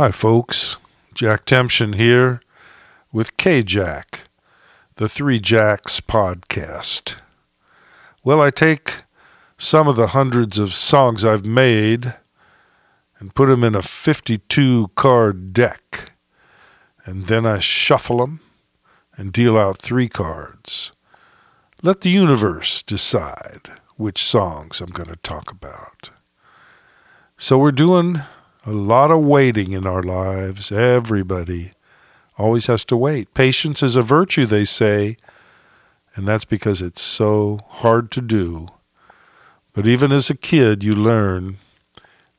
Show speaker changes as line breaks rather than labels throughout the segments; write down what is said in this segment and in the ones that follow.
Hi, folks. Jack Tempchin here with K Jack, the Three Jacks podcast. Well, I take some of the hundreds of songs I've made and put them in a 52 card deck, and then I shuffle them and deal out three cards. Let the universe decide which songs I'm going to talk about. So we're doing a lot of waiting in our lives. Everybody always has to wait. Patience is a virtue, they say, and that's because it's so hard to do. But even as a kid, you learn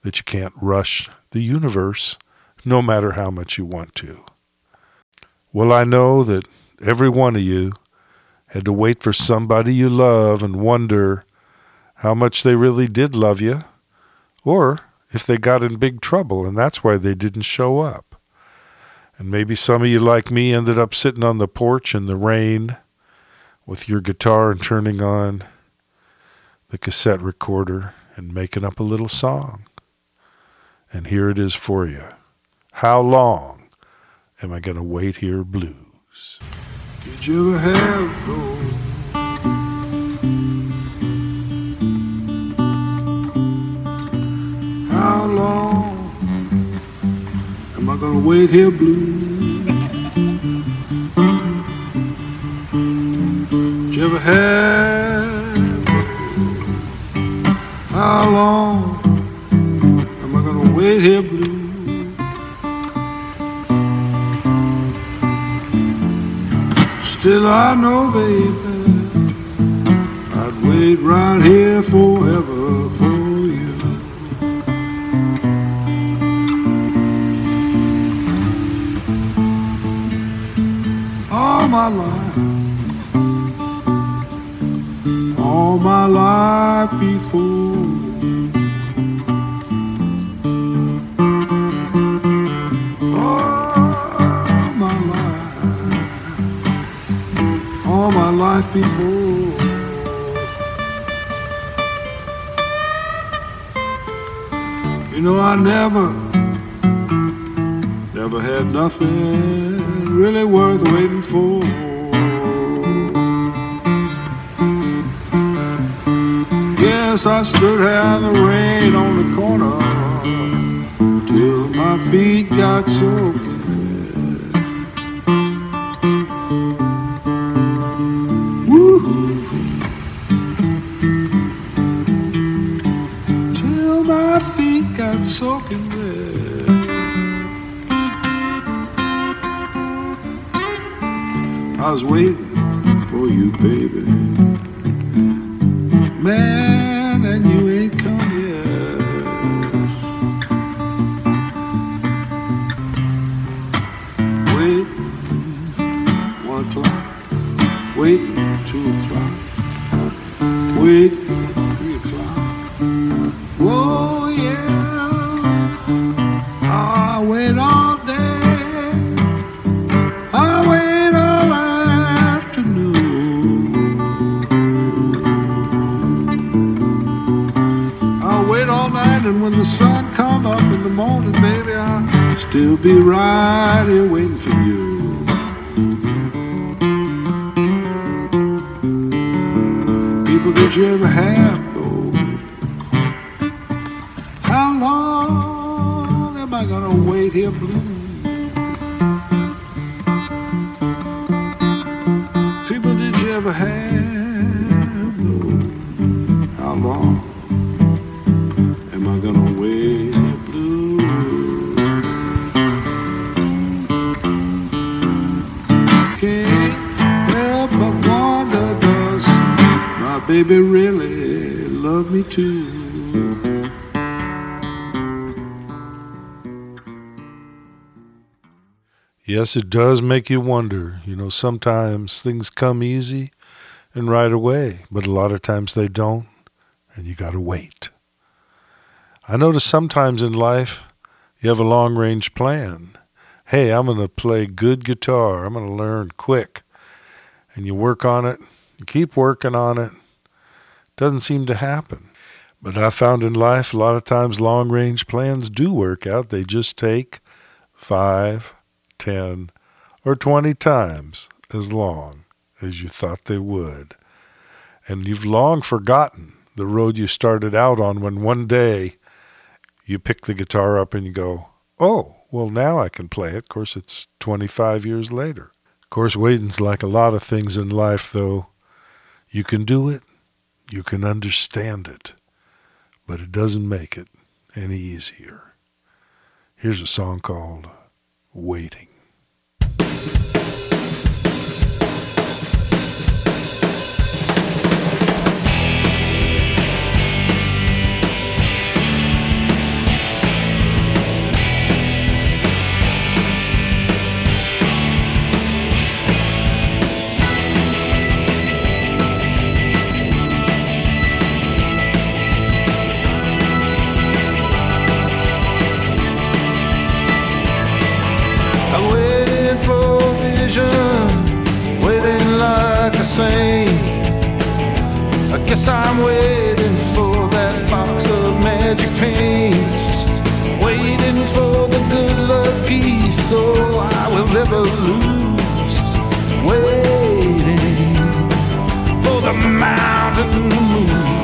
that you can't rush the universe no matter how much you want to. Well, I know that every one of you had to wait for somebody you love and wonder how much they really did love you, or if they got in big trouble and that's why they didn't show up. And maybe some of you, like me, ended up sitting on the porch in the rain with your guitar and turning on the cassette recorder and making up a little song. And here it is for you. How long am I going to wait here blues?
Did you ever have those? Am gonna wait here blue? Did you ever have How long am I gonna wait here blue? Still I know, baby, I'd wait right here forever for my life, all my life before. All my life all my life before. You know, I never, never had nothing really worth waiting for. Yes, I stood here in the rain on the corner till my feet got soaking. Woo! Till my feet got soaking I was waiting for you, baby. Man, and you ain't come yet. Wait, one o'clock. Wait two o'clock. Wait three o'clock. Be right here waiting for you. people did you ever have though? How long am I gonna wait here blue? Baby really love me too?
Yes, it does make you wonder. You know, sometimes things come easy and right away, but a lot of times they don't, and you got to wait. I notice sometimes in life you have a long range plan. Hey, I'm going to play good guitar. I'm going to learn quick. And you work on it, you keep working on it. Doesn't seem to happen. But I found in life a lot of times long range plans do work out. They just take five, ten, or twenty times as long as you thought they would. And you've long forgotten the road you started out on when one day you pick the guitar up and you go, oh, well, now I can play it. Of course, it's 25 years later. Of course, waiting's like a lot of things in life, though. You can do it, you can understand it, but it doesn't make it any easier. Here's a song called Waiting.
Saint. I guess I'm waiting for that box of magic paints, waiting for the good luck piece, so I will never lose. Waiting for the mountain to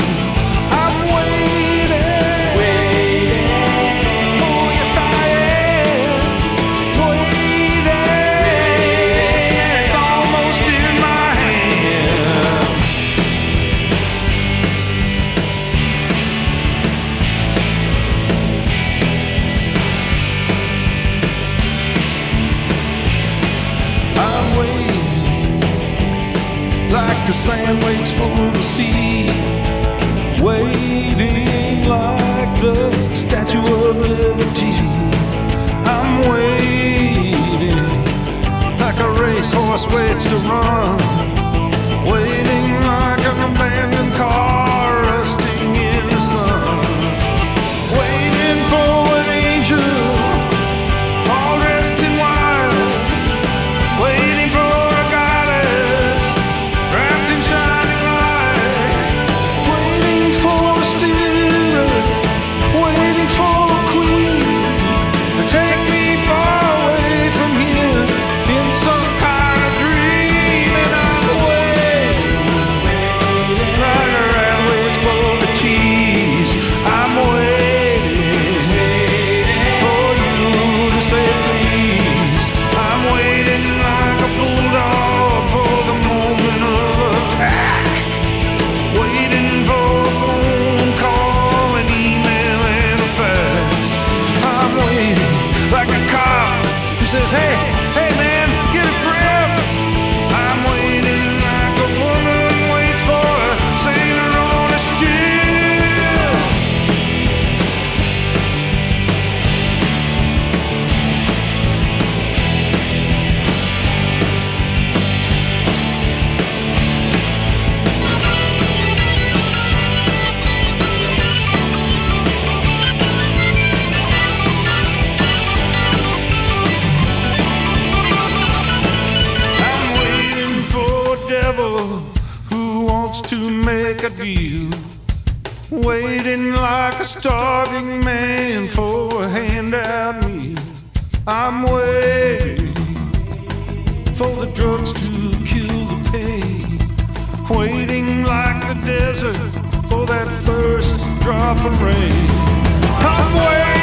the waits for the sea. Waiting like the Statue of Liberty. I'm waiting like a racehorse waits to run. Waiting like an abandoned wants to make a deal. Waiting like a starving man for a handout meal. I'm waiting for the drugs to kill the pain. Waiting like the desert for that first drop of rain. I'm waiting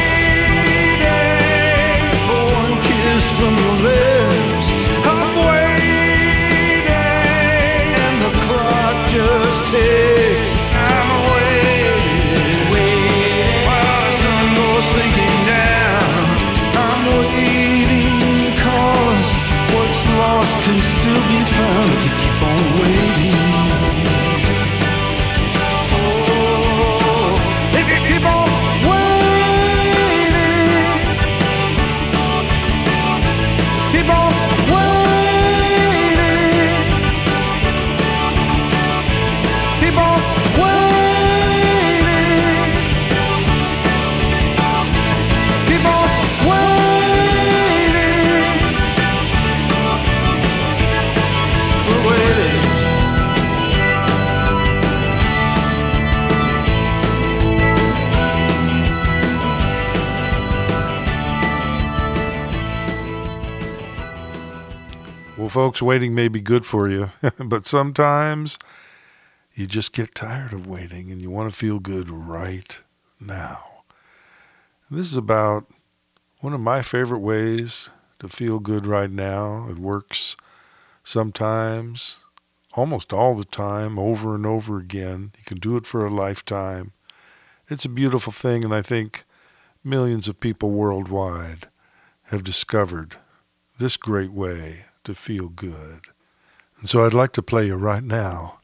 folks, waiting may be good for you, but sometimes you just get tired of waiting and you want to feel good right now. And this is about one of my favorite ways to feel good right now. It works sometimes, almost all the time, over and over again. You can do it for a lifetime. It's a beautiful thing, and I think millions of people worldwide have discovered this great way to feel good. And so I'd like to play you right now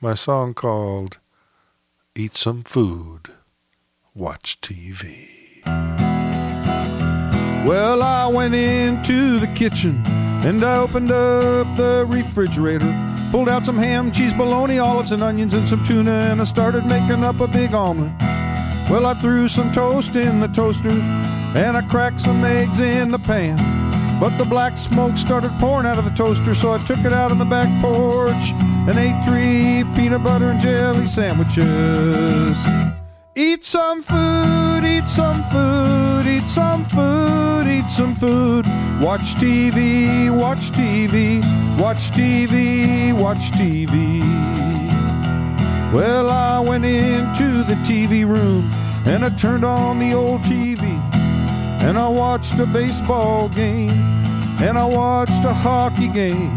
my song called Eat Some Food, Watch TV.
Well, I went into the kitchen and I opened up the refrigerator. Pulled out some ham, cheese, bologna, olives, and onions, and some tuna, and I started making up a big omelet. Well, I threw some toast in the toaster and I cracked some eggs in the pan. But the black smoke started pouring out of the toaster, so I took it out on the back porch and ate three peanut butter and jelly sandwiches. Eat some food, eat some food, eat some food, eat some food. Watch TV, watch TV, watch TV, watch TV. Well, I went into the TV room and I turned on the old TV and I watched a baseball game and I watched a hockey game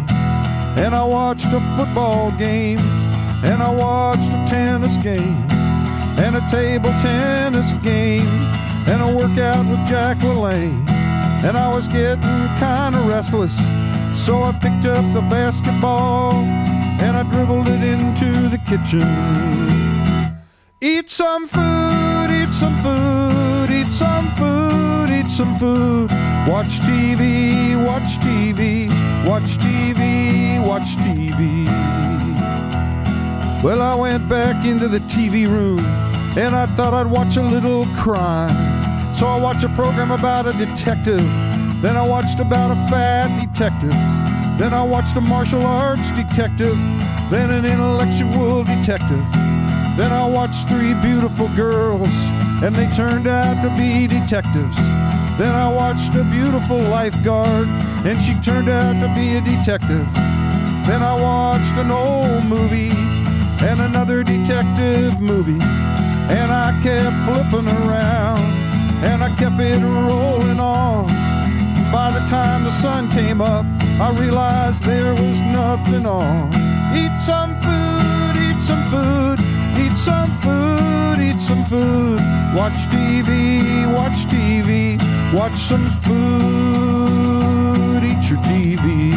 and I watched a football game and I watched a tennis game and a table tennis game and a workout with Jack LaLanne. And I was getting kind of restless, so I picked up the basketball and I dribbled it into the kitchen. Eat some food, eat some food, some food, eat some food. Watch TV, watch TV, watch TV, watch TV. Well, I went back into the TV room and I thought I'd watch a little crime. So I watched a program about a detective. Then I watched about a fat detective. Then I watched a martial arts detective. Then an intellectual detective. Then I watched three beautiful girls, and they turned out to be detectives. Then I watched a beautiful lifeguard, and she turned out to be a detective. Then I watched an old movie and another detective movie, and I kept flipping around and I kept it rolling on. By the time the sun came up, I realized there was nothing on. Eat some food, eat some food, eat some food, eat some food. Watch TV, watch TV, watch some food, eat your TV.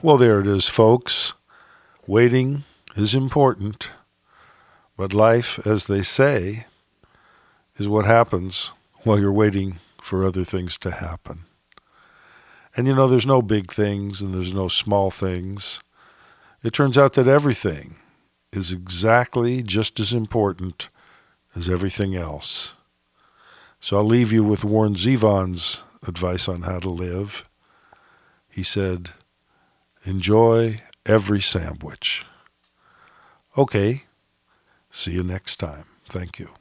Well, there it is, folks. Waiting is important. But life, as they say, is what happens while you're waiting for other things to happen. And you know, there's no big things and there's no small things. It turns out that everything is exactly just as important as everything else. So I'll leave you with Warren Zevon's advice on how to live. He said, Enjoy every sandwich. Okay, See you next time. Thank you.